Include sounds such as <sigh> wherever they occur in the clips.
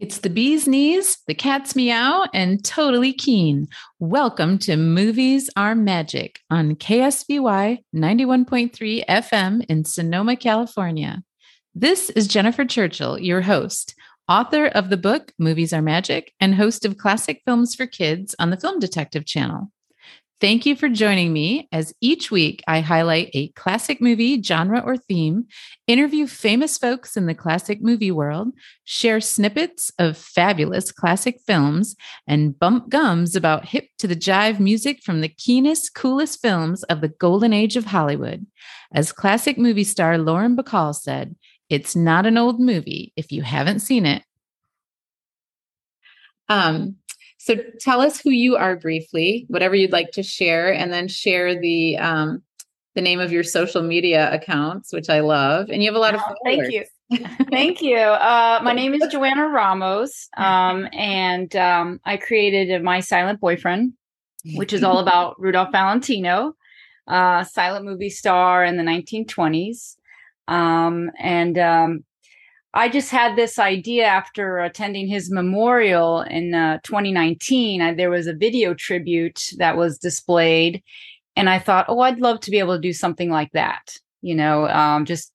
It's the bee's knees, the cat's meow, and totally keen. Welcome to Movies Are Magic on KSVY 91.3 FM in Sonoma, California. This is Jennifer Churchill, your host, author of the book Movies Are Magic, and host of Classic Films for Kids on the Film Detective channel. Thank you for joining me as each week I highlight a classic movie, genre, or theme, interview famous folks in the classic movie world, share snippets of fabulous classic films, and bump gums about hip to the jive music from the keenest, coolest films of the golden age of Hollywood. As classic movie star Lauren Bacall said, it's not an old movie if you haven't seen it. Um, so tell us who you are briefly, whatever you'd like to share, and then share the um, the name of your social media accounts, which I love. And you have a lot of oh, thank you. <laughs> Thank you. Uh, my name is Joanna Ramos, um, and um, I created My Silent Boyfriend, which is all about <laughs> Rudolph Valentino, uh, silent movie star in the 1920s. Um, and um, I just had this idea after attending his memorial in uh, 2019. I, there was a video tribute that was displayed, and I thought, oh, I'd love to be able to do something like that. You know, um, just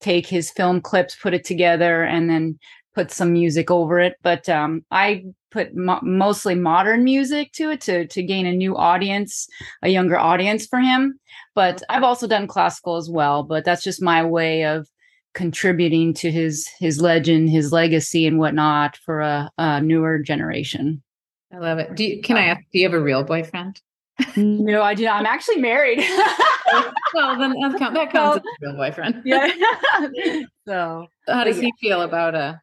take his film clips, put it together, and then put some music over it. But um, I put mo- mostly modern music to it to to gain a new audience, a younger audience for him. But I've also done classical as well. But that's just my way of contributing to his his legend, his legacy, and whatnot for a, a newer generation. I love it. Do you, can I ask? Do you have a real boyfriend? no, I do not. I'm actually married. <laughs> well, then that <laughs> counts, that counts as a real boyfriend. Yeah. <laughs> so, how does he feel about a?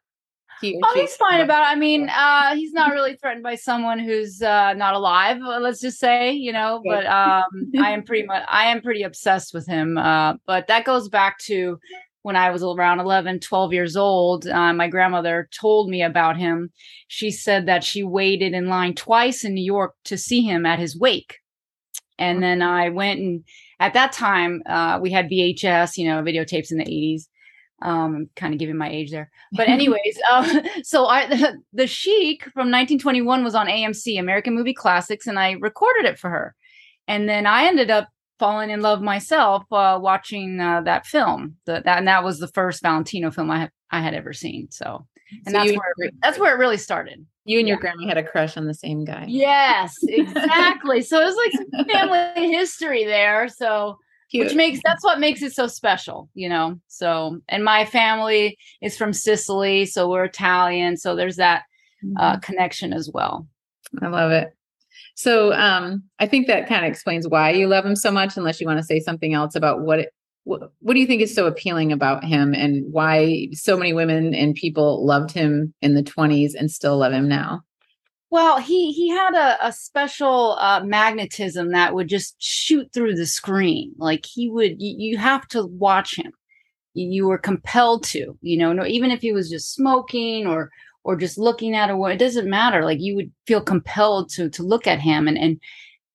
He oh, he's fine about it. I mean, uh, he's not really threatened by someone who's uh, not alive. Uh, let's just say, you know. But um, I am pretty much, I am pretty obsessed with him. Uh, but that goes back to when I was around 11, 12 years old, uh, my grandmother told me about him. She said that she waited in line twice in New York to see him at his wake. And then I went and at that time, uh, we had VHS, you know, videotapes in the 80s. Um, kind of giving my age there. But, <laughs> anyways, uh, <laughs> so I, the, <laughs> the Sheik from 1921 was on AMC, American Movie Classics, and I recorded it for her. And then I ended up fallen in love myself uh, watching uh, that film. The, that and that was the first Valentino film I had I had ever seen. So, and so that's where it, that's where it really started. You and yeah. your grandma had a crush on the same guy. Yes, exactly. so it was like <laughs> family history there. So. Cute. Which makes that's what makes it so special, you know. So, and my family is from Sicily, so we're Italian. So there's that uh, mm-hmm. connection as well. I love it. So um, I think that kind of explains why you love him so much, unless you want to say something else about what it, what, what do you think is so appealing about him and why so many women and people loved him in the 20s and still love him now? Well, he he had a, a special uh, magnetism that would just shoot through the screen. Like he would, you, you have to watch him. You, you were compelled to, you know, no, even if he was just smoking or or just looking at a it doesn't matter like you would feel compelled to to look at him and and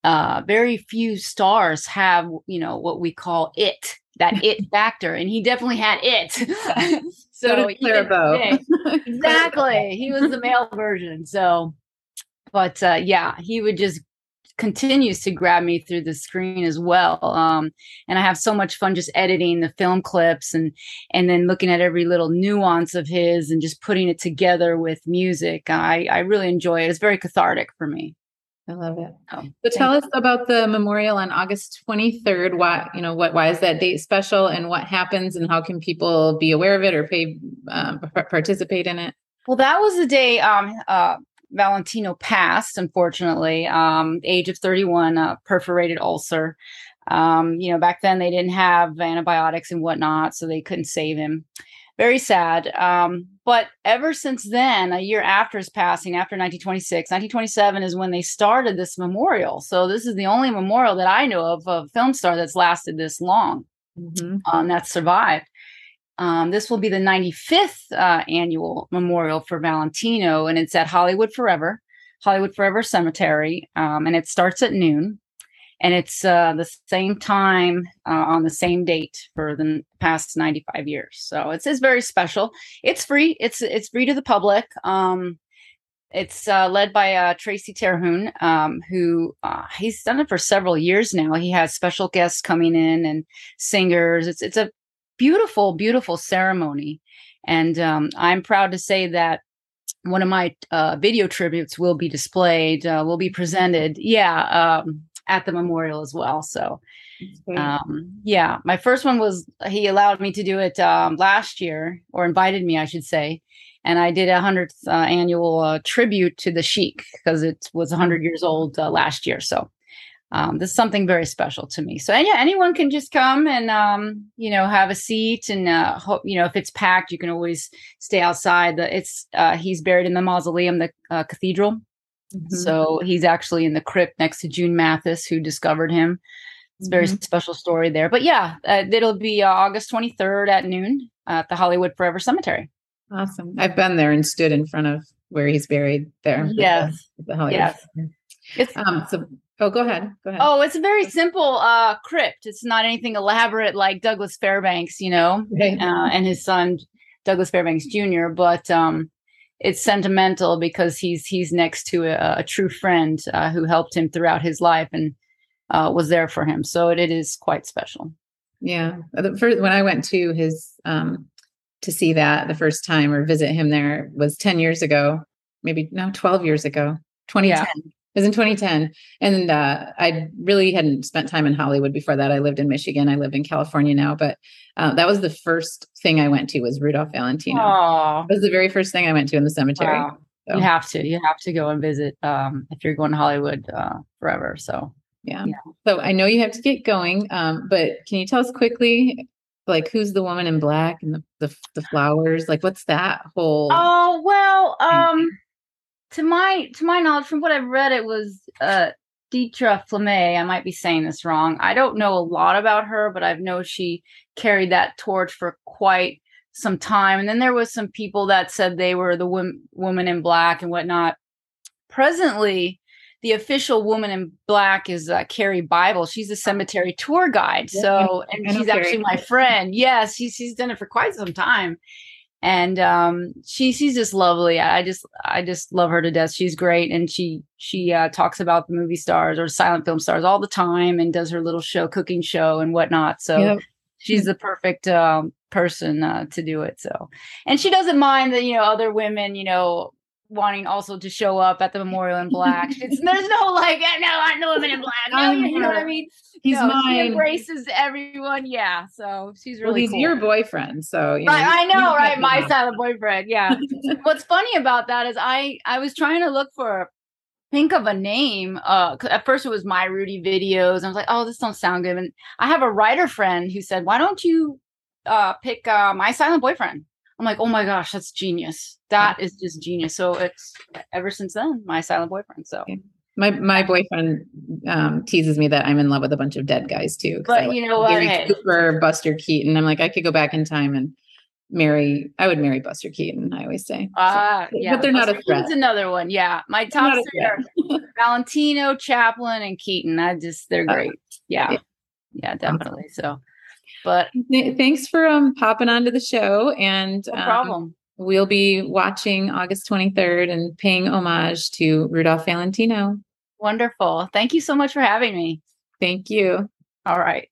uh very few stars have you know what we call it that <laughs> it factor and he definitely had it <laughs> so, so <laughs> Bow. exactly he was the male version so but uh yeah he would just continues to grab me through the screen as well. Um, and I have so much fun just editing the film clips and and then looking at every little nuance of his and just putting it together with music. I I really enjoy it. It's very cathartic for me. I love it. Oh, so tell us about the memorial on August 23rd. Why, you know, what, why is that date special and what happens and how can people be aware of it or pay, um, participate in it? Well, that was the day um, uh, Valentino passed, unfortunately, um, age of 31, uh, perforated ulcer. Um, you know, back then they didn't have antibiotics and whatnot, so they couldn't save him. Very sad. Um, but ever since then, a year after his passing, after 1926, 1927 is when they started this memorial. So this is the only memorial that I know of of a film star that's lasted this long, mm-hmm. um, that's survived. Um, this will be the 95th uh, annual memorial for Valentino, and it's at Hollywood Forever, Hollywood Forever Cemetery, um, and it starts at noon. and it's uh, the same time uh, on the same date for the past 95 years. So it's, it's very special. It's free. It's it's free to the public. Um, it's uh, led by uh, Tracy Terhune, um, who uh, he's done it for several years now. He has special guests coming in and singers. It's it's a beautiful, beautiful ceremony, and um, I'm proud to say that one of my uh, video tributes will be displayed, uh, will be presented. Yeah, um, at the memorial as well. So, um, yeah, my first one was he allowed me to do it um, last year, or invited me, I should say, and I did a hundredth uh, annual uh, tribute to the Sheik because it was hundred years old uh, last year. So um, this is something very special to me. So yeah, anyone can just come and um, you know have a seat and uh, hope you know if it's packed, you can always stay outside. The it's uh, he's buried in the mausoleum, the uh, cathedral. Mm-hmm. So he's actually in the crypt next to June Mathis, who discovered him. It's a very mm-hmm. special story there. But yeah, uh, it'll be uh, August 23rd at noon at the Hollywood Forever Cemetery. Awesome. I've been there and stood in front of where he's buried there. Yes. The, the Hollywood. Yes. um, so, oh, go ahead. Go ahead. Oh, it's a very simple uh, crypt. It's not anything elaborate like Douglas Fairbanks, you know, <laughs> right. uh, and his son Douglas Fairbanks Jr. But um, it's sentimental because he's he's next to a, a true friend uh, who helped him throughout his life and uh, was there for him. So it, it is quite special. Yeah, first, when I went to his um, to see that the first time or visit him there was 10 years ago, maybe no, 12 years ago, 2010. Yeah. It was in 2010. And uh, I really hadn't spent time in Hollywood before that. I lived in Michigan. I live in California now. But uh, that was the first thing I went to was Rudolph Valentino. Aww. It was the very first thing I went to in the cemetery. Wow. So. You have to. You have to go and visit um, if you're going to Hollywood uh, forever. So yeah. yeah. So I know you have to get going, um, but can you tell us quickly like who's the woman in black and the, the, the flowers like what's that whole oh well um to my to my knowledge from what i've read it was uh Ditra Flammé, I might be saying this wrong. I don't know a lot about her, but I know she carried that torch for quite some time. And then there was some people that said they were the wom- woman in black and whatnot. Presently, the official woman in black is uh, Carrie Bible. She's a cemetery tour guide. So, and she's actually my friend. Yes, she's she's done it for quite some time. And um, she she's just lovely. I just I just love her to death. She's great, and she she uh, talks about the movie stars or silent film stars all the time, and does her little show, cooking show, and whatnot. So yep. she's the perfect um, person uh, to do it. So, and she doesn't mind that you know other women, you know, wanting also to show up at the memorial in black. <laughs> It's, there's no like, no, I'm the woman in black. No, you know what I mean? He's no, mine. She embraces everyone. Yeah. So she's really. Well, he's cool. your boyfriend, so you know, I, I know, right? My silent boyfriend. Yeah. What's funny about that is I I was trying to look for think of a name. Uh, at first it was my Rudy videos. I was like, oh, this don't sound good. And I have a writer friend who said, why don't you uh pick uh my silent boyfriend? I'm like, oh my gosh, that's genius. That is just genius. So it's ever since then, my silent boyfriend. So my my boyfriend um, teases me that I'm in love with a bunch of dead guys too. But I, you know what? Gary hey. Cooper, Buster Keaton. I'm like, I could go back in time and marry. I would marry Buster Keaton. I always say. Ah, uh, yeah. But they're Buster not a threat. Keaton's another one. Yeah, my top three are Valentino, Chaplin, and Keaton. I just they're uh, great. Uh, yeah. yeah, yeah, definitely. So but thanks for um popping onto the show and no problem. Um, we'll be watching August 23rd and paying homage to Rudolph Valentino. Wonderful. Thank you so much for having me. Thank you. All right.